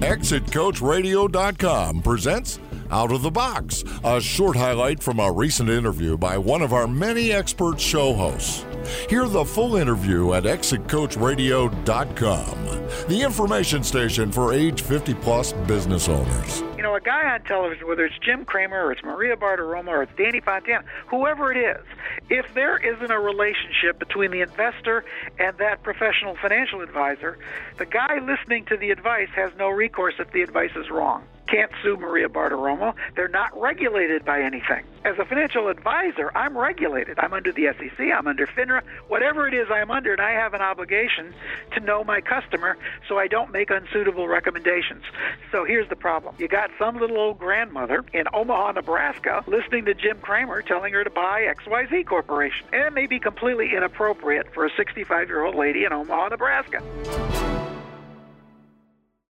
ExitCoachRadio.com presents Out of the Box, a short highlight from a recent interview by one of our many expert show hosts. Hear the full interview at ExitCoachRadio.com, the information station for age 50 plus business owners. You know, a guy on television, whether it's Jim Cramer or it's Maria Bartiromo or it's Danny Fontana, whoever it is, if there isn't a relationship between the investor and that professional financial advisor, the guy listening to the advice has no recourse if the advice is wrong can't sue Maria Bartiromo. They're not regulated by anything. As a financial advisor, I'm regulated. I'm under the SEC, I'm under FINRA, whatever it is I'm under, and I have an obligation to know my customer so I don't make unsuitable recommendations. So here's the problem. You got some little old grandmother in Omaha, Nebraska, listening to Jim Cramer telling her to buy XYZ Corporation. And it may be completely inappropriate for a 65 year old lady in Omaha, Nebraska.